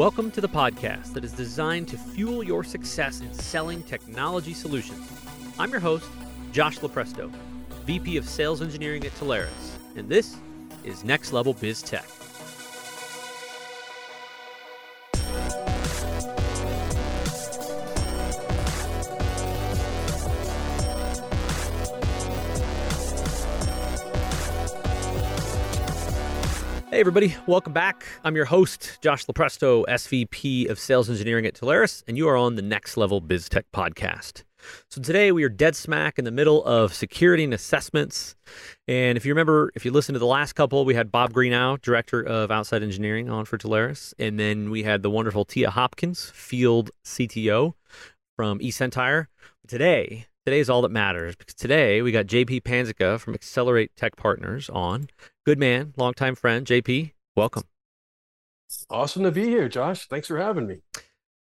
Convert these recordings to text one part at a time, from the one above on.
Welcome to the podcast that is designed to fuel your success in selling technology solutions. I'm your host, Josh Lupresto, VP of Sales Engineering at Telarus, and this is Next Level Biz Tech. Hey, everybody, welcome back. I'm your host, Josh Lupresto, SVP of Sales Engineering at Telarus, and you are on the Next Level Biz Tech podcast. So today we are dead smack in the middle of security and assessments. And if you remember, if you listened to the last couple, we had Bob Greenow, Director of Outside Engineering on for Telarus. And then we had the wonderful Tia Hopkins, Field CTO from eSentire. Today, today is all that matters because today we got JP Panzica from Accelerate Tech Partners on. Good man, longtime friend. JP, welcome. Awesome to be here, Josh. Thanks for having me.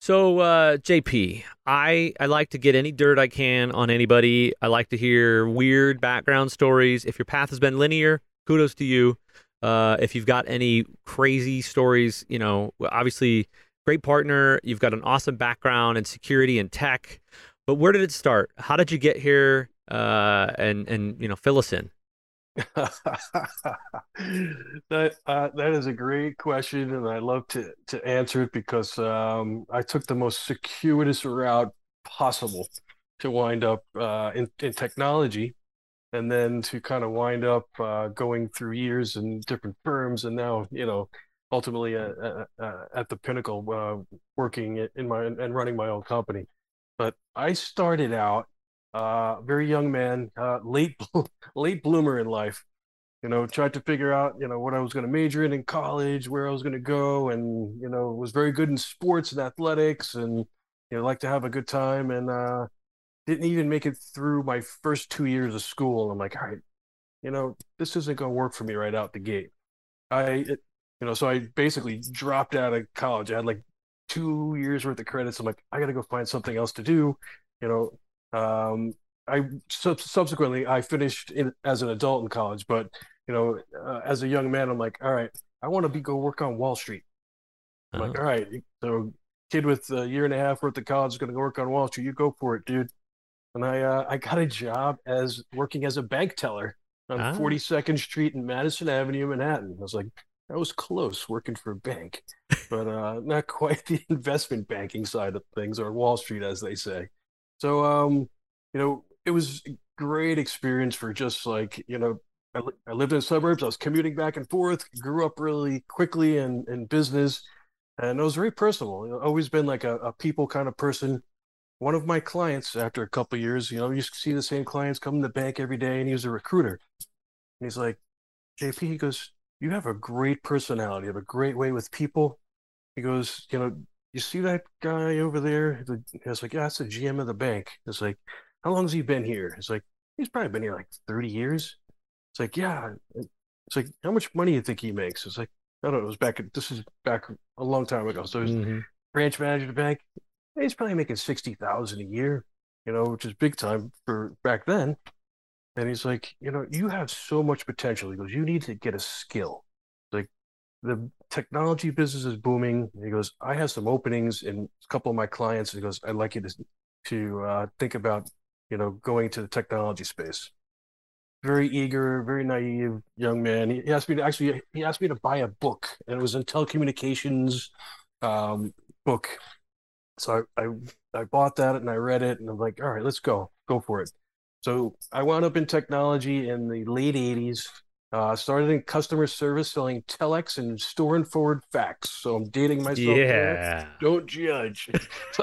So, uh, JP, I, I like to get any dirt I can on anybody. I like to hear weird background stories. If your path has been linear, kudos to you. Uh, if you've got any crazy stories, you know, obviously, great partner. You've got an awesome background in security and tech. But where did it start? How did you get here? Uh, and and you know, fill us in. that uh, that is a great question, and I love to to answer it because um, I took the most circuitous route possible to wind up uh, in in technology, and then to kind of wind up uh, going through years in different firms, and now you know ultimately uh, uh, uh, at the pinnacle, working in my and running my own company. But I started out uh, very young man, uh, late late bloomer in life. You know, tried to figure out you know what I was going to major in in college, where I was going to go, and you know was very good in sports and athletics, and you know like to have a good time, and uh, didn't even make it through my first two years of school. I'm like, all right, you know, this isn't going to work for me right out the gate. I, it, you know, so I basically dropped out of college. I had like two years worth of credits. I'm like, I got to go find something else to do. You know, um, I subsequently I finished in, as an adult in college, but you know, uh, as a young man, I'm like, all right, I want to be go work on Wall Street. I'm uh-huh. like, all right, so kid with a year and a half worth of college is going to go work on Wall Street. You go for it, dude. And I uh, I got a job as working as a bank teller on ah. 42nd Street and Madison Avenue, Manhattan. I was like, that was close working for a bank, but uh, not quite the investment banking side of things or Wall Street, as they say. So, um, you know, it was a great experience for just like, you know, I, I lived in suburbs. I was commuting back and forth, grew up really quickly in, in business. And it was very personal. You know, always been like a, a people kind of person. One of my clients, after a couple years, you know, you see the same clients come to the bank every day, and he was a recruiter. And he's like, JP, he goes, You have a great personality, you have a great way with people. He goes, You know, you see that guy over there? It's like, yeah, that's the GM of the bank. It's like, how long has he been here? It's like, he's probably been here like 30 years. It's like, yeah. It's like, how much money do you think he makes? It's like, I don't know. It was back, this is back a long time ago. So he's mm-hmm. branch manager of the bank. He's probably making 60,000 a year, you know, which is big time for back then. And he's like, you know, you have so much potential. He goes, you need to get a skill. Like the technology business is booming. He goes, I have some openings in a couple of my clients. He goes, I'd like you to to uh, think about, you know, going to the technology space. Very eager, very naive young man. He asked me to actually he asked me to buy a book, and it was in telecommunications um, book. So I, I I bought that and I read it, and I'm like, all right, let's go, go for it. So I wound up in technology in the late '80s uh, started in customer service selling telex and store and forward fax. So I'm dating myself. Yeah. There. Don't judge.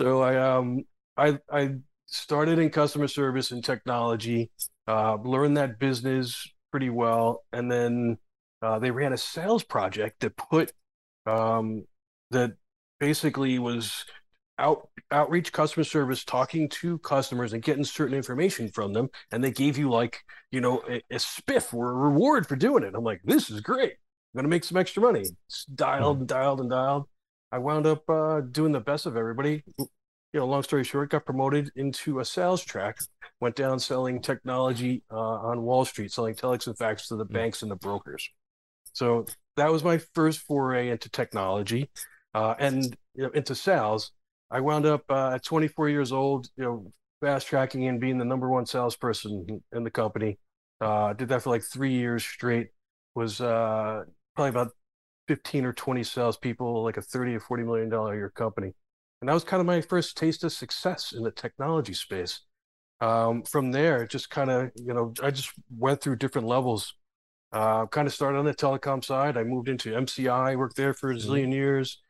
so I um I I started in customer service and technology, uh, learned that business pretty well, and then uh, they ran a sales project that put um that basically was out outreach customer service talking to customers and getting certain information from them and they gave you like you know a, a spiff or a reward for doing it. I'm like this is great. I'm gonna make some extra money. It's dialed and dialed and dialed. I wound up uh, doing the best of everybody. You know long story short got promoted into a sales track went down selling technology uh, on wall street selling telex and fax to the banks and the brokers. So that was my first foray into technology uh, and you know, into sales. I wound up uh, at 24 years old, you know, fast tracking and being the number one salesperson in the company. Uh, did that for like three years straight. Was uh, probably about 15 or 20 salespeople, like a 30 or 40 million dollar a year company. And that was kind of my first taste of success in the technology space. Um, from there, just kind of, you know, I just went through different levels. Uh, kind of started on the telecom side. I moved into MCI, worked there for a mm-hmm. zillion mm-hmm. years.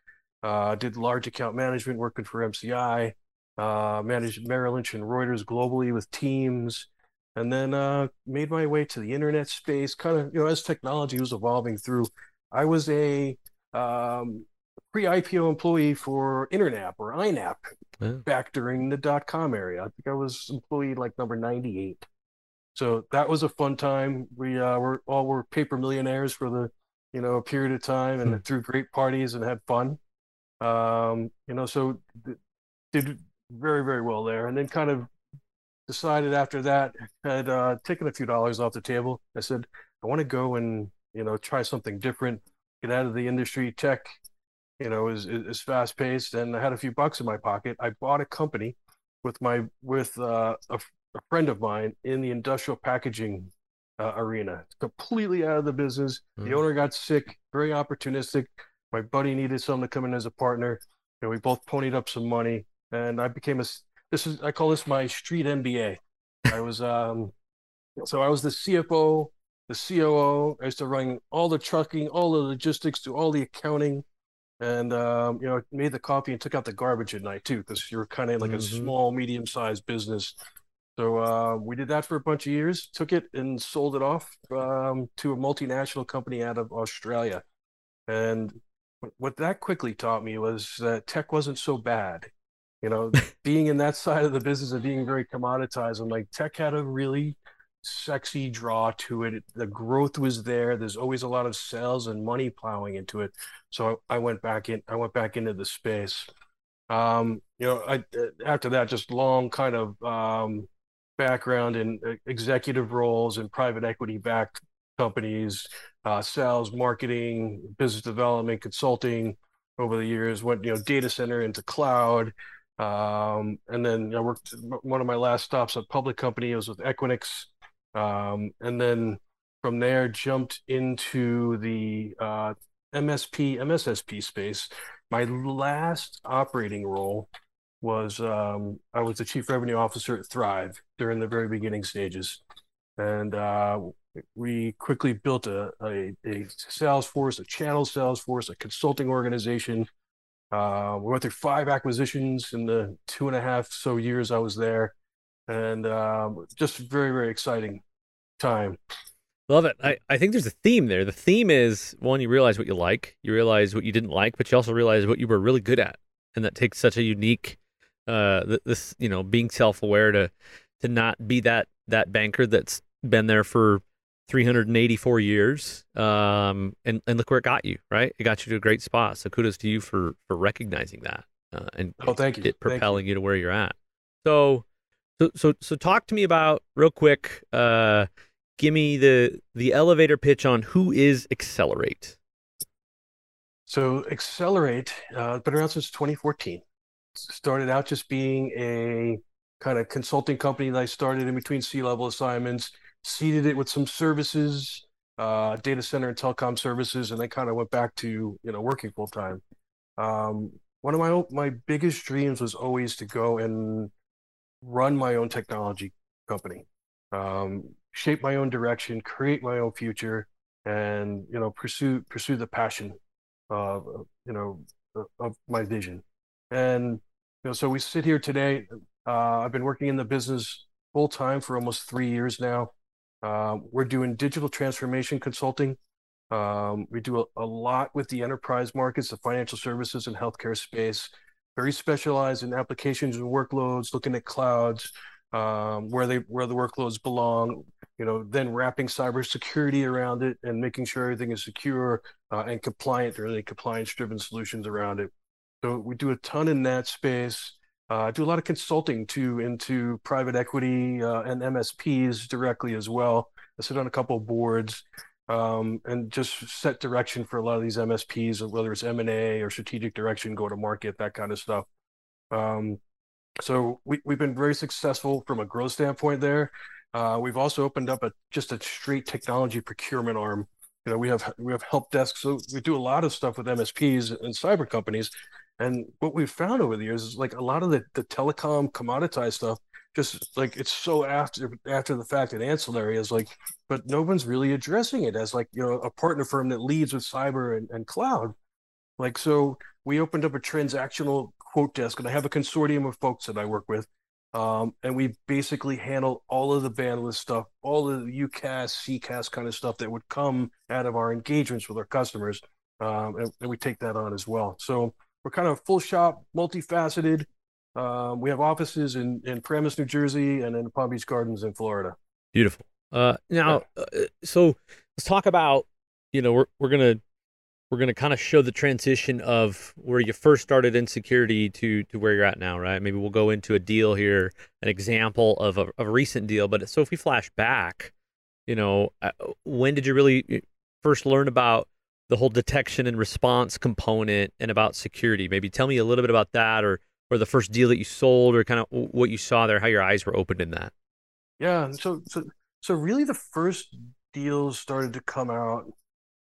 Uh, did large account management working for MCI. Uh, managed Merrill Lynch and Reuters globally with teams, and then uh, made my way to the internet space. Kind of, you know, as technology was evolving through, I was a um, pre-IPO employee for Internap or INAP yeah. back during the dot com area. I think I was employee like number 98. So that was a fun time. We uh, were all were paper millionaires for the you know a period of time and hmm. threw great parties and had fun. Um, you know, so did very very well there, and then kind of decided after that had uh, taken a few dollars off the table. I said I want to go and you know try something different, get out of the industry. Tech you know, is is fast paced, and I had a few bucks in my pocket. I bought a company with my with uh, a, a friend of mine in the industrial packaging uh, arena, completely out of the business. Mm. The owner got sick, very opportunistic. My buddy needed someone to come in as a partner. You know, we both ponied up some money, and I became a. This is I call this my street MBA. I was um, so I was the CFO, the COO. I used to run all the trucking, all the logistics, do all the accounting and um, you know made the coffee and took out the garbage at night too because you're kind of like mm-hmm. a small medium sized business so uh, we did that for a bunch of years took it and sold it off um, to a multinational company out of australia and what that quickly taught me was that tech wasn't so bad you know being in that side of the business and being very commoditized i'm like tech had a really sexy draw to it. The growth was there. There's always a lot of sales and money plowing into it. So I, went back in. I went back into the space. Um, you know, I after that, just long kind of um, background in executive roles and private equity backed companies, uh, sales, marketing, business development, consulting. Over the years, went you know data center into cloud. Um, and then I worked one of my last stops at public company. Was with Equinix, um, and then from there jumped into the uh, MSP MSSP space. My last operating role was um, I was the chief revenue officer at Thrive during the very beginning stages, and uh, we quickly built a, a, a sales force, a channel sales force, a consulting organization. Uh, we went through five acquisitions in the two and a half so years I was there, and um, just very very exciting time. Love it. I, I think there's a theme there. The theme is one, you realize what you like, you realize what you didn't like, but you also realize what you were really good at. And that takes such a unique uh this, you know, being self aware to to not be that that banker that's been there for 384 years. Um and, and look where it got you, right? It got you to a great spot. So kudos to you for for recognizing that. Uh, and oh, thank you. it propelling you. you to where you're at. So so so so talk to me about real quick uh give me the the elevator pitch on who is Accelerate. So Accelerate, uh, been around since 2014. Started out just being a kind of consulting company that I started in between C-level assignments, seeded it with some services, uh, data center and telecom services, and then kind of went back to you know working full time. Um, one of my my biggest dreams was always to go and run my own technology company. Um, shape my own direction, create my own future, and you know pursue pursue the passion of you know of my vision. And you know, so we sit here today. Uh, I've been working in the business full time for almost three years now. Uh, we're doing digital transformation consulting. Um, we do a, a, lot with the enterprise markets, the financial services and healthcare space. Very specialized in applications and workloads, looking at clouds, um, where they where the workloads belong, you know, then wrapping cybersecurity around it and making sure everything is secure uh, and compliant, or any compliance-driven solutions around it. So we do a ton in that space. Uh, I do a lot of consulting too into private equity uh, and MSPs directly as well. I sit on a couple of boards, um, and just set direction for a lot of these MSPs, whether it's M&A or strategic direction, go to market, that kind of stuff. Um, so we, we've been very successful from a growth standpoint there. Uh, we've also opened up a just a straight technology procurement arm. You know, we have we have help desks, so we do a lot of stuff with MSPs and cyber companies. And what we've found over the years is like a lot of the, the telecom commoditized stuff, just like it's so after after the fact and ancillary is like, but no one's really addressing it as like you know a partner firm that leads with cyber and, and cloud. Like so, we opened up a transactional quote desk, and I have a consortium of folks that I work with. Um, and we basically handle all of the bandwidth stuff, all of the UCaaS, CCaaS kind of stuff that would come out of our engagements with our customers. Um, and, and, we take that on as well. So we're kind of full shop, multifaceted. Um, we have offices in, in Paramus, New Jersey, and in Palm Beach Gardens in Florida. Beautiful. Uh, now, uh, so let's talk about, you know, we're, we're going to we're going to kind of show the transition of where you first started in security to to where you're at now, right? Maybe we'll go into a deal here, an example of a, of a recent deal. But so if we flash back, you know, uh, when did you really first learn about the whole detection and response component and about security? Maybe tell me a little bit about that, or or the first deal that you sold, or kind of what you saw there, how your eyes were opened in that. Yeah, so so so really, the first deals started to come out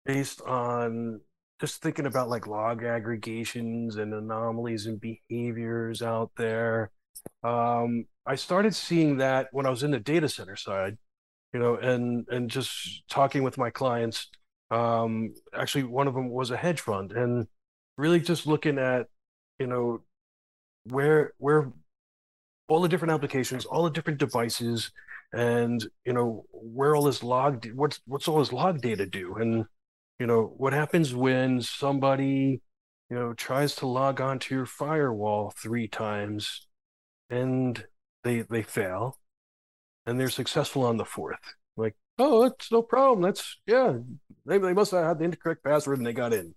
based on just thinking about like log aggregations and anomalies and behaviors out there. Um, I started seeing that when I was in the data center side, you know, and and just talking with my clients. Um, actually, one of them was a hedge fund, and really just looking at, you know, where where all the different applications, all the different devices, and you know where all this log, what's what's all this log data do, and you know what happens when somebody you know tries to log onto your firewall three times and they they fail and they're successful on the fourth oh that's no problem that's yeah they, they must have had the incorrect password and they got in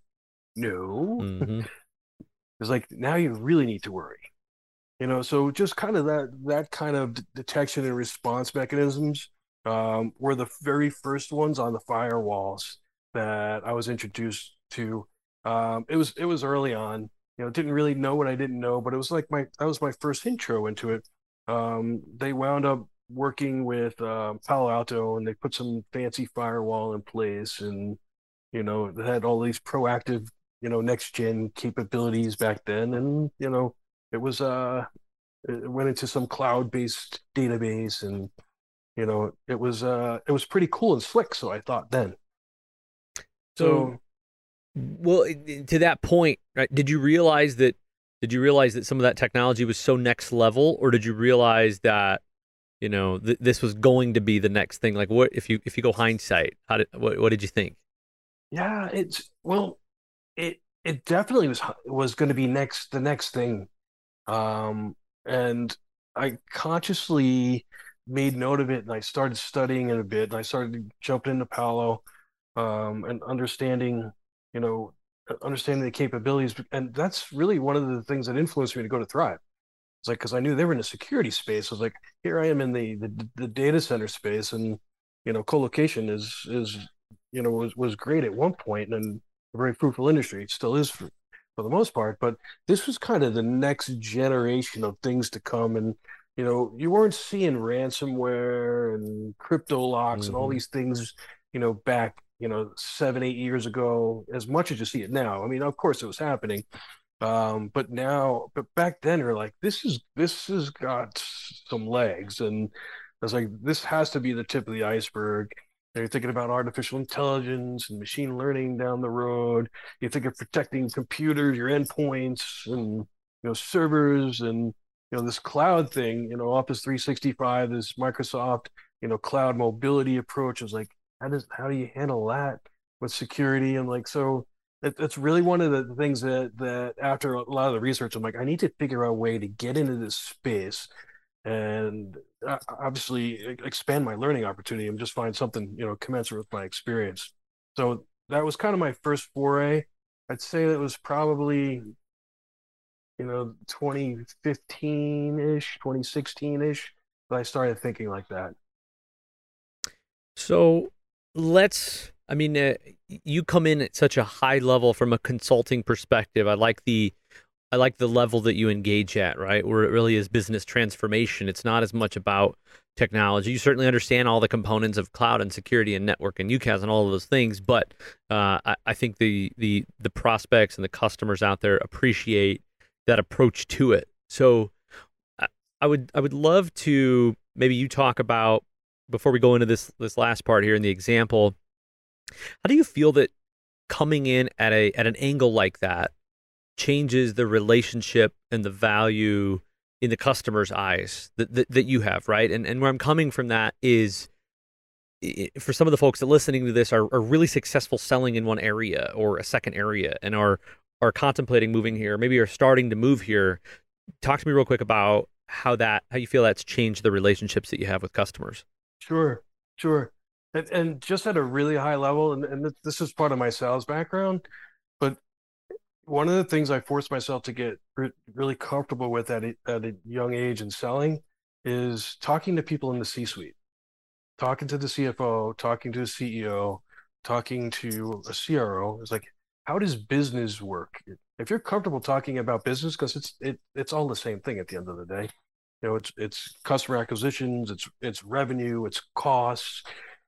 no mm-hmm. it's like now you really need to worry you know so just kind of that that kind of d- detection and response mechanisms um, were the very first ones on the firewalls that I was introduced to. Um, it was it was early on. You know, didn't really know what I didn't know, but it was like my that was my first intro into it. Um, they wound up working with uh, Palo Alto, and they put some fancy firewall in place, and you know, they had all these proactive, you know, next gen capabilities back then, and you know, it was uh, it went into some cloud based database, and you know, it was uh, it was pretty cool and slick. So I thought then. So, well, to that point, right? Did you realize that? Did you realize that some of that technology was so next level, or did you realize that you know th- this was going to be the next thing? Like, what if you if you go hindsight? How did what, what did you think? Yeah, it's well, it it definitely was was going to be next the next thing, um, and I consciously made note of it, and I started studying it a bit, and I started jumping into Palo um, and understanding, you know, understanding the capabilities. And that's really one of the things that influenced me to go to Thrive. It's like because I knew they were in a security space. I was like, here I am in the, the the data center space, and you know, colocation is is you know was was great at one point and a very fruitful industry. It still is for, for the most part, but this was kind of the next generation of things to come. And you know, you weren't seeing ransomware and crypto locks mm-hmm. and all mm-hmm. these things, you know, back you know, seven, eight years ago, as much as you see it now. I mean, of course it was happening. Um, but now, but back then you're like, this is, this has got some legs. And I was like, this has to be the tip of the iceberg. You're thinking about artificial intelligence and machine learning down the road. You think of protecting computers, your endpoints, and you know servers, and you know this cloud thing. You know, Office 365, this Microsoft, you know, cloud mobility approach is like how does how do you handle that with security and like so it's really one of the things that that after a lot of the research i'm like i need to figure out a way to get into this space and uh, obviously expand my learning opportunity and just find something you know commensurate with my experience. So that was kind of my first foray. I'd say that was probably you know 2015ish 2016ish that i started thinking like that. So let's I mean, uh, you come in at such a high level from a consulting perspective. I like the I like the level that you engage at, right? Where it really is business transformation. It's not as much about technology. You certainly understand all the components of cloud and security and network and UCaaS and all of those things, but uh, I, I, think the the the prospects and the customers out there appreciate that approach to it. So I, I would I would love to maybe you talk about before we go into this this last part here in the example. How do you feel that coming in at a at an angle like that changes the relationship and the value in the customer's eyes that, that, that you have, right? And and where I'm coming from that is for some of the folks that listening to this are, are really successful selling in one area or a second area and are are contemplating moving here, maybe are starting to move here. Talk to me real quick about how that how you feel that's changed the relationships that you have with customers. Sure, sure. And, and just at a really high level, and, and this is part of my sales background, but one of the things I forced myself to get re- really comfortable with at a, at a young age in selling is talking to people in the C-suite, talking to the CFO, talking to a CEO, talking to a CRO. It's like, how does business work? If you're comfortable talking about business, because it's it it's all the same thing at the end of the day. You know, it's it's customer acquisitions, it's it's revenue, it's costs,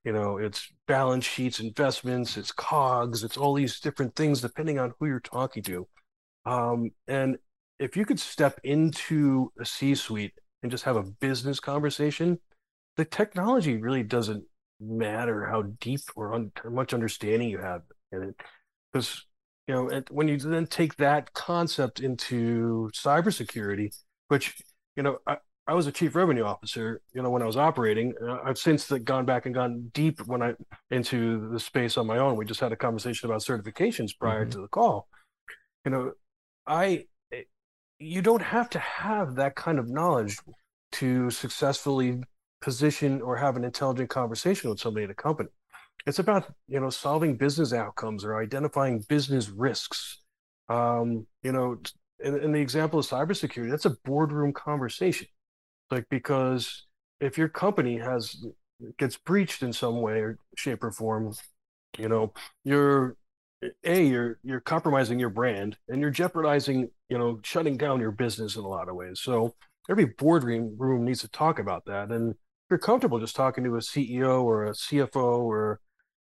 you know it's balance sheets investments it's cogs it's all these different things depending on who you're talking to. Um, and if you could step into a c suite and just have a business conversation the technology really doesn't matter how deep or un- how much understanding you have in it. Because you know when you then take that concept into cybersecurity which you know I, I was a chief revenue officer, you know, when I was operating. Uh, I've since gone back and gone deep when I into the space on my own. We just had a conversation about certifications prior mm-hmm. to the call. You know, I eh, you don't have to have that kind of knowledge to successfully position or have an intelligent conversation with somebody at a company. It's about you know solving business outcomes or identifying business risks. Um, you know, in, in the example of cybersecurity, that's a boardroom conversation like because if your company has gets breached in some way or shape or form you know you're a you're you're compromising your brand and you're jeopardizing you know shutting down your business in a lot of ways. So every boardroom room needs to talk about that. And if you're comfortable just talking to a ceo or a cfo or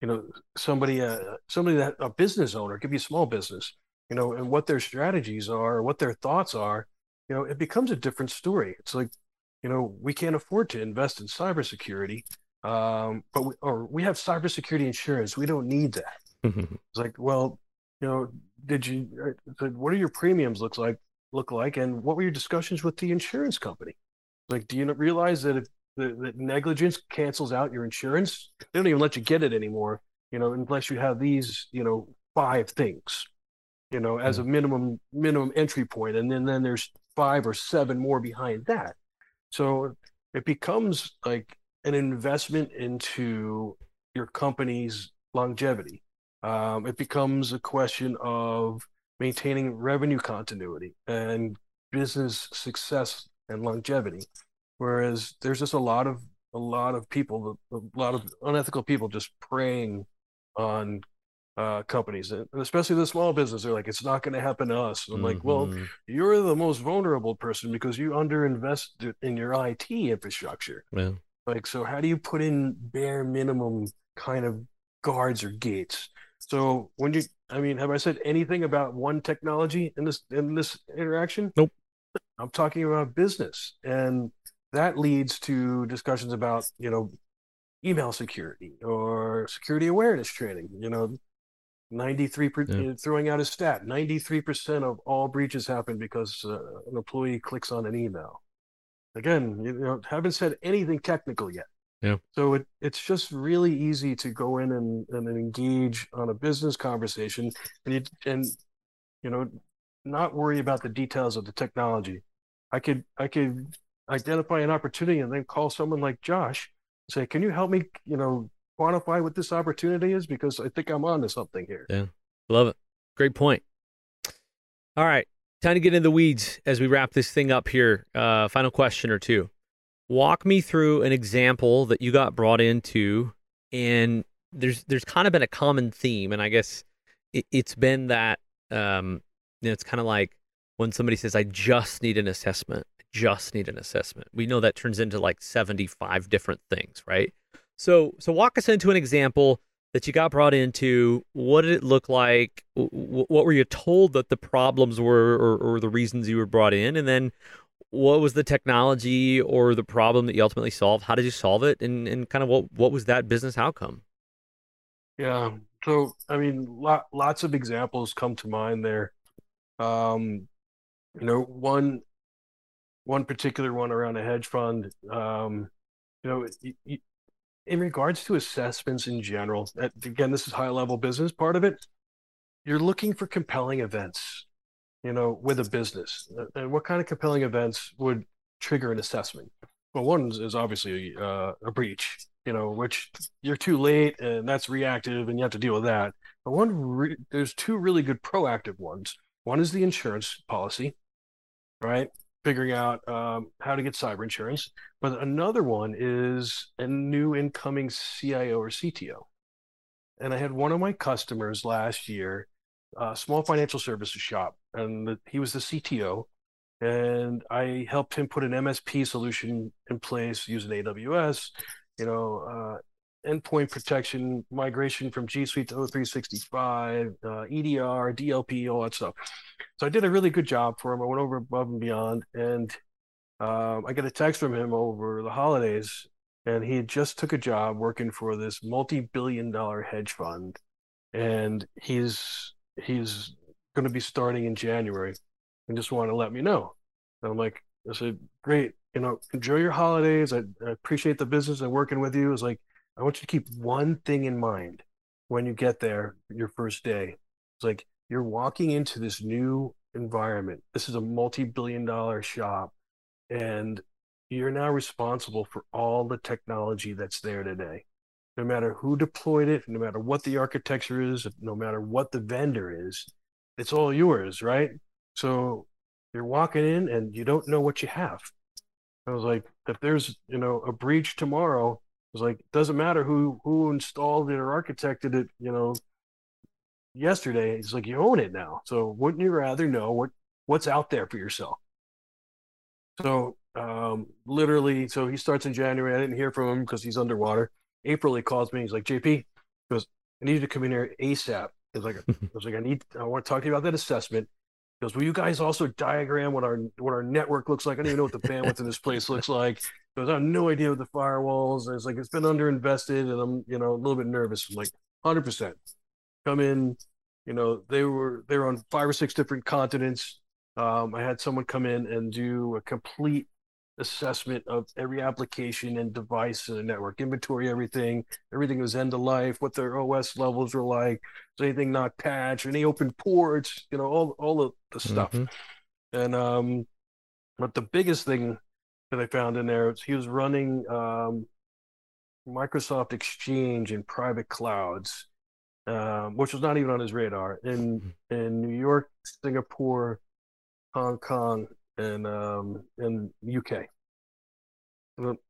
you know somebody uh, somebody that a business owner could be a small business you know and what their strategies are what their thoughts are you know it becomes a different story. It's like you know, we can't afford to invest in cybersecurity, um, but we, or we have cybersecurity insurance. We don't need that. Mm-hmm. It's like, well, you know, did you? Uh, what are your premiums look like? Look like, and what were your discussions with the insurance company? Like, do you not realize that if the, that negligence cancels out your insurance, they don't even let you get it anymore. You know, unless you have these, you know, five things, you know, as mm-hmm. a minimum minimum entry point, and then then there's five or seven more behind that. So it becomes like an investment into your company's longevity. Um, it becomes a question of maintaining revenue continuity and business success and longevity. Whereas there's just a lot of a lot of people, a lot of unethical people just preying on uh, companies, and especially the small business. They're like, it's not going to happen to us. I'm mm-hmm. like, well, mm-hmm. you're the most vulnerable person because you underinvest in your IT infrastructure. Yeah. Like, so how do you put in bare minimum kind of guards or gates? So when you, I mean, have I said anything about one technology in this in this interaction? Nope. I'm talking about business, and that leads to discussions about you know email security or security awareness training. You know, 93 yeah. throwing out a stat 93% of all breaches happen because uh, an employee clicks on an email. Again you know haven't said anything technical yet. Yeah. So it, it's just really easy to go in and, and engage on a business conversation and you, and you know not worry about the details of the technology. I could i could identify an opportunity and then call someone like josh and say can you help me you know quantify what this opportunity is because I think I'm on to something here. Yeah. Love it. Great point. All right. Time to get in the weeds as we wrap this thing up here. Uh, final question or two. Walk me through an example that you got brought into and there's there's kind of been a common theme, and I guess it, has been that um, you know, it's kind of like when somebody says, "I just need an assessment," just need an assessment. We know that turns into like 75 different things, right? So, so walk us into an example that you got brought into. What did it look like? What were you told that the problems were, or, or the reasons you were brought in? And then, what was the technology or the problem that you ultimately solved? How did you solve it? And, and kind of what, what was that business outcome? Yeah. So, I mean, lot, lots of examples come to mind there. Um, you know, one one particular one around a hedge fund. Um, you know, in regards to assessments in general, again, this is high level business part of it. You're looking for compelling events, you know, with a business. And what kind of compelling events would trigger an assessment? Well, one is obviously uh, a breach, you know, which you're too late and that's reactive and you have to deal with that. But one, re- there's two really good proactive ones. One is the insurance policy, right? Figuring out um, how to get cyber insurance. But another one is a new incoming CIO or CTO. And I had one of my customers last year, a small financial services shop, and the, he was the CTO. And I helped him put an MSP solution in place using AWS, you know, uh, endpoint protection, migration from G Suite to O365, uh, EDR, DLP, all that stuff. So I did a really good job for him. I went over above and beyond, and um, I get a text from him over the holidays, and he just took a job working for this multi-billion-dollar hedge fund, and he's he's going to be starting in January, and just want to let me know. And I'm like, I said, great, you know, enjoy your holidays. I, I appreciate the business and working with you. It's like I want you to keep one thing in mind when you get there your first day. It's like you're walking into this new environment. This is a multi-billion dollar shop and you're now responsible for all the technology that's there today. No matter who deployed it, no matter what the architecture is, no matter what the vendor is, it's all yours, right? So you're walking in and you don't know what you have. I was like, if there's, you know, a breach tomorrow, it's like doesn't matter who who installed it or architected it, you know, yesterday. It's like you own it now. So wouldn't you rather know what what's out there for yourself? So um, literally, so he starts in January. I didn't hear from him because he's underwater. April, he calls me. He's like, JP, he goes, I need you to come in here ASAP. He's like, I was like, I need, I want to talk to you about that assessment. He goes, will you guys also diagram what our what our network looks like? I don't even know what the bandwidth in this place looks like. Because I have no idea what the firewalls. And it's like it's been underinvested, and I'm you know a little bit nervous. I'm like, hundred percent, come in. You know they were they were on five or six different continents. Um, I had someone come in and do a complete assessment of every application and device in the network, inventory everything, everything was end of life, what their OS levels were like, is anything not patched, any open ports, you know, all all of the stuff. Mm-hmm. And um, but the biggest thing that I found in there he was running um, Microsoft Exchange in private clouds, um, which was not even on his radar in mm-hmm. in New York, Singapore, Hong Kong, and um, and UK.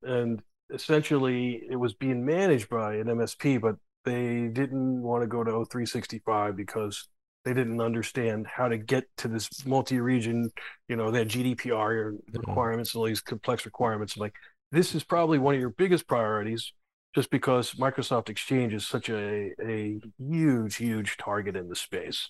And essentially, it was being managed by an MSP, but they didn't want to go to O365 because they didn't understand how to get to this multi-region, you know, that GDPR requirements and all these complex requirements. Like, this is probably one of your biggest priorities, just because Microsoft Exchange is such a a huge, huge target in the space.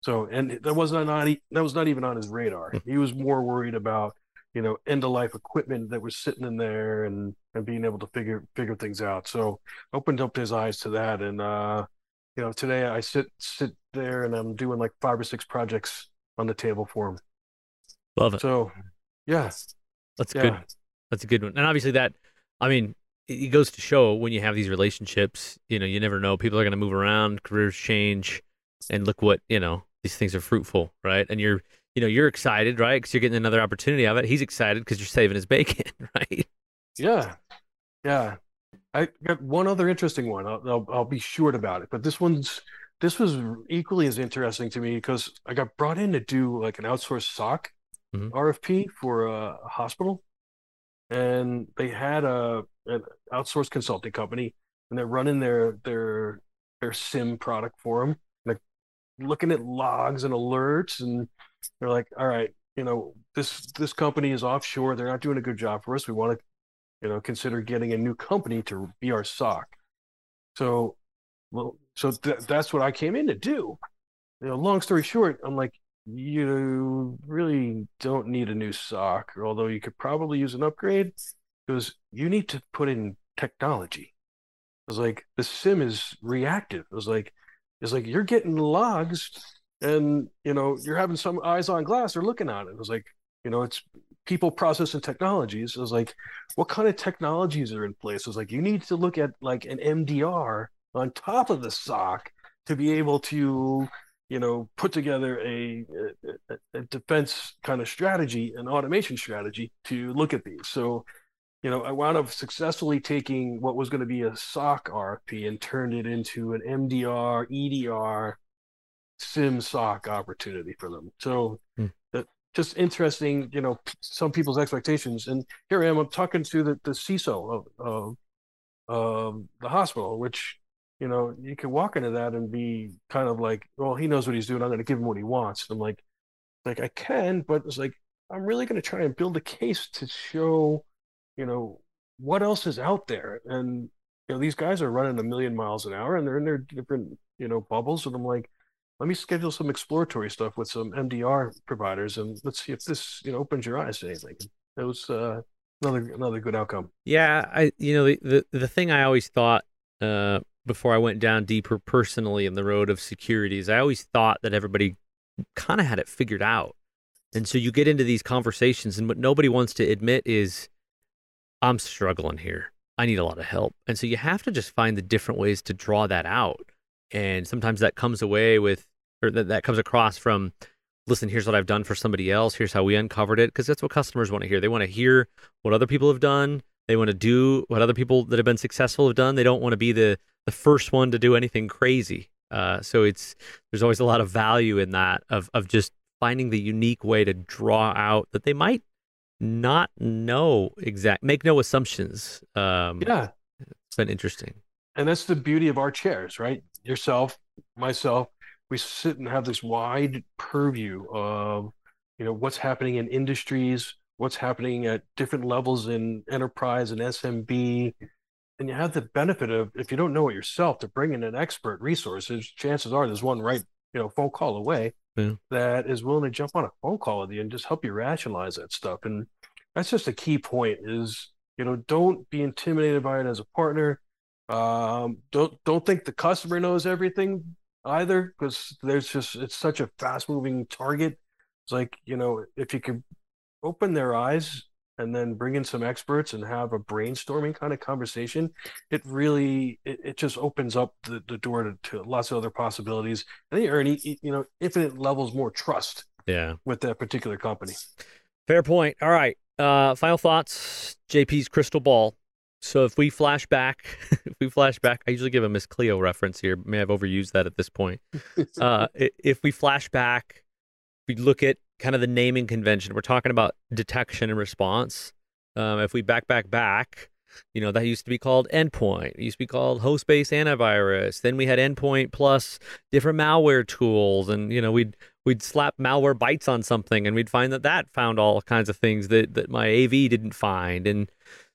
So, and that was not that was not even on his radar. Hmm. He was more worried about you know end of life equipment that was sitting in there and and being able to figure figure things out. So, opened up his eyes to that, and uh, you know, today I sit sit there and I'm doing like five or six projects on the table for him. Love it. So, yeah, that's yeah. good. That's a good one. And obviously, that I mean, it goes to show when you have these relationships, you know, you never know. People are going to move around, careers change and look what you know these things are fruitful, right? And you're you know you're excited, right? Because you're getting another opportunity of it. He's excited because you're saving his bacon, right? Yeah, yeah. I got one other interesting one. I'll, I'll, I'll be short about it, but this one's this was equally as interesting to me because I got brought in to do like an outsourced SOC mm-hmm. RFP for a, hospital, and they had a an outsourced consulting company and they're running their their their SIEM product for them. They're looking at logs and alerts, and they're like, "All right, you know, this this company is offshore. They're not doing a good job for us. We want to, you know, consider getting a new company to be our SOC." So, well, so th- that's what I came in to do. You know, long story short, I'm like, you really don't need a new SOC, although you could probably use an upgrade because you need to put in technology. I was like, the SIEM is reactive. I was like, it's like you're getting logs and you know, you're having some eyes on glass, they're looking at it. It was like, you know, it's people, process, and technologies. It was like, what kind of technologies are in place? It was like you need to look at like an MDR on top of the SOC to be able to you know, put together a, a, a, defense kind of strategy, an automation strategy to look at these. So, you know, I wound up successfully taking what was going to be a SOC RFP and turned it into an MDR, EDR, SIEM SOC opportunity for them. So, hmm. that just interesting, you know, some people's expectations. And here I am, I'm talking to the, the CISO of, of the hospital, which you know, you can walk into that and be kind of like, well, he knows what he's doing. I'm going to give him what he wants. And I'm like, like I can, but it's like I'm really going to try and build a case to show, you know, what else is out there. And you know, these guys are running a million miles an hour, and they're in their different, you know, bubbles. And I'm like, let me schedule some exploratory stuff with some MDR providers, and let's see if this, you know, opens your eyes to anything. It was uh, another another good outcome. Yeah, I, you know, the the, the thing I always thought. Uh, before I went down deeper personally in the road of securities, I always thought that everybody kind of had it figured out. And so you get into these conversations, and what nobody wants to admit is, I'm struggling here. I need a lot of help. And so you have to just find the different ways to draw that out. And sometimes that comes away with, or that, that comes across from, listen, here's what I've done for somebody else. Here's how we uncovered it. Because that's what customers want to hear. They want to hear what other people have done. They want to do what other people that have been successful have done. They don't want to be the the first one to do anything crazy. Uh, so it's there's always a lot of value in that of of just finding the unique way to draw out that they might not know exact make no assumptions. Um, yeah, it's been interesting. And that's the beauty of our chairs, right? Yourself, myself, we sit and have this wide purview of you know what's happening in industries, what's happening at different levels in enterprise and SMB, and you have the benefit of if you don't know it yourself to bring in an expert resources chances are there's one right you know phone call away yeah. that is willing to jump on a phone call with you and just help you rationalize that stuff. And that's just a key point is you know don't be intimidated by it as a partner. Um, don't don't think the customer knows everything either because there's just it's such a fast moving target. It's like you know if you can open their eyes and then bring in some experts and have a brainstorming kind of conversation it really it, it just opens up the, the door to, to, lots of other possibilities. And you earn you know infinite levels more trust yeah. with that particular company. Fair point. All right uh final thoughts? Jp's crystal ball. So if we flash back if we flash back i usually give a miss cleo reference here. May have overused that at this point. Uh if we flash back we look at kind of the naming convention. We're talking about detection and response. Um, if we back, back, back, you know, that used to be called endpoint. It used to be called host based antivirus. Then we had endpoint plus different malware tools. And, you know, we'd, we'd slap Malwarebytes on something and we'd find that that found all kinds of things that, that my AV didn't find. And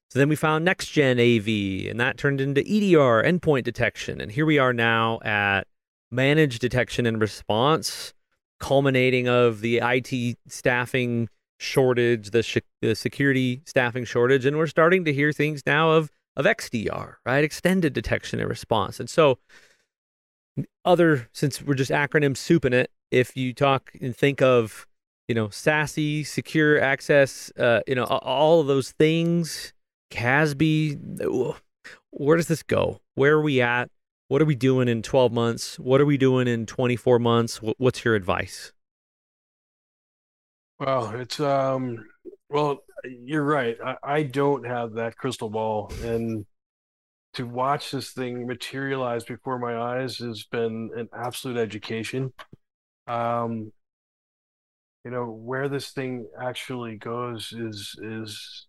so then we found next gen AV and that turned into EDR, endpoint detection. And here we are now at managed detection and response culminating of the IT staffing shortage, the, sh- the security staffing shortage, and we're starting to hear things now of of XDR, right? Extended detection and response. And so, other since we're just acronym souping it, if you talk and think of you know SASE, secure access, uh, you know all of those things, CASB, where does this go? Where are we at? What are we doing in 12 months? What are we doing in 24 months? What's your advice? Well, it's um well, you're right. I, I don't have that crystal ball and to watch this thing materialize before my eyes has been an absolute education. Um you know, where this thing actually goes is is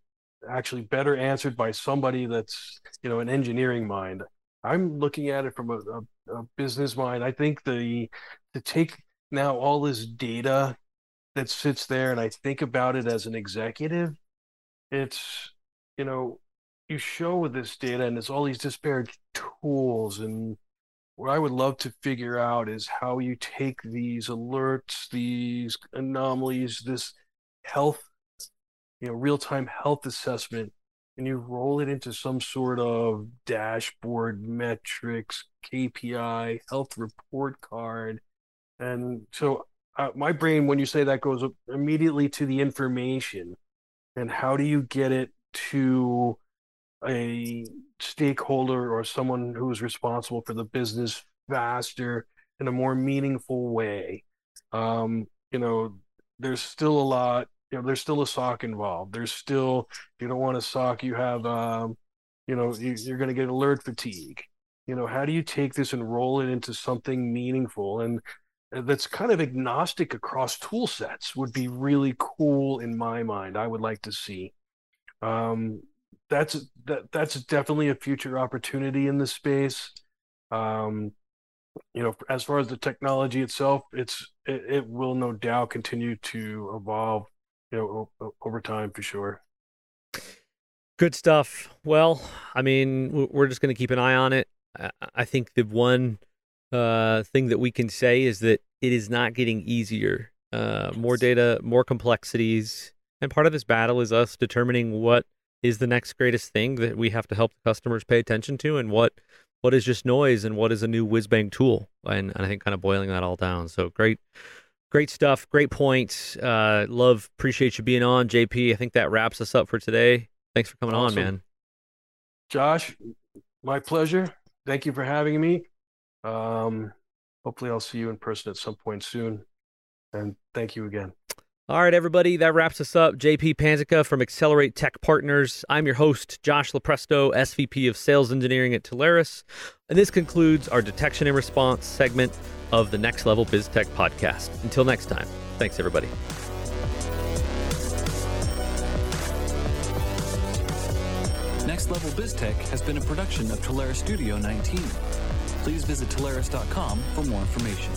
actually better answered by somebody that's, you know, an engineering mind I'm looking at it from a, a, a business mind. I think the to take now all this data that sits there and I think about it as an executive, it's you know, you show with this data and it's all these disparate tools and what I would love to figure out is how you take these alerts, these anomalies, this health, you know, real-time health assessment, and you roll it into some sort of dashboard metrics, KPI, health report card. And so uh, my brain, when you say that, goes immediately to the information and how do you get it to a stakeholder or someone who's responsible for the business faster in a more meaningful way. Um, you know, there's still a lot, you know, there's still a SOC involved. There's still, you don't want a SOC, you have, um, you know, you, you're going to get alert fatigue. You know, how do you take this and roll it into something meaningful and that's kind of agnostic across tool sets would be really cool in my mind. I would like to see. Um, that's that that's definitely a future opportunity in this space. Um, you know, as far as the technology itself, it's it, it will no doubt continue to evolve. You know, over time for sure. Good stuff. Well, I mean, we're just going to keep an eye on it. I think the one uh, thing that we can say is that it is not getting easier. Uh, more data, more complexities, and part of this battle is us determining what is the next greatest thing that we have to help the customers pay attention to and what what is just noise and what is a new whiz bang tool and, and, i think kind of boiling that all down so great great stuff great points uh, love appreciate you being on. Jp i think that wraps us up for today. Thanks for coming awesome. on man. Josh my pleasure. Thank you for having me. Um, hopefully i'll see you in person at some point soon. And thank you again all right, everybody, that wraps us up. JP Panzica from Accelerate Tech Partners. I'm your host, Josh Lupresto, SVP of Sales Engineering at Telarus. And this concludes our detection and response segment of the Next Level Biz Tech podcast. Until next time, thanks, everybody. Next Level BizTech has been a production of Telarus Studio 19. Please visit Telarus.com for more information.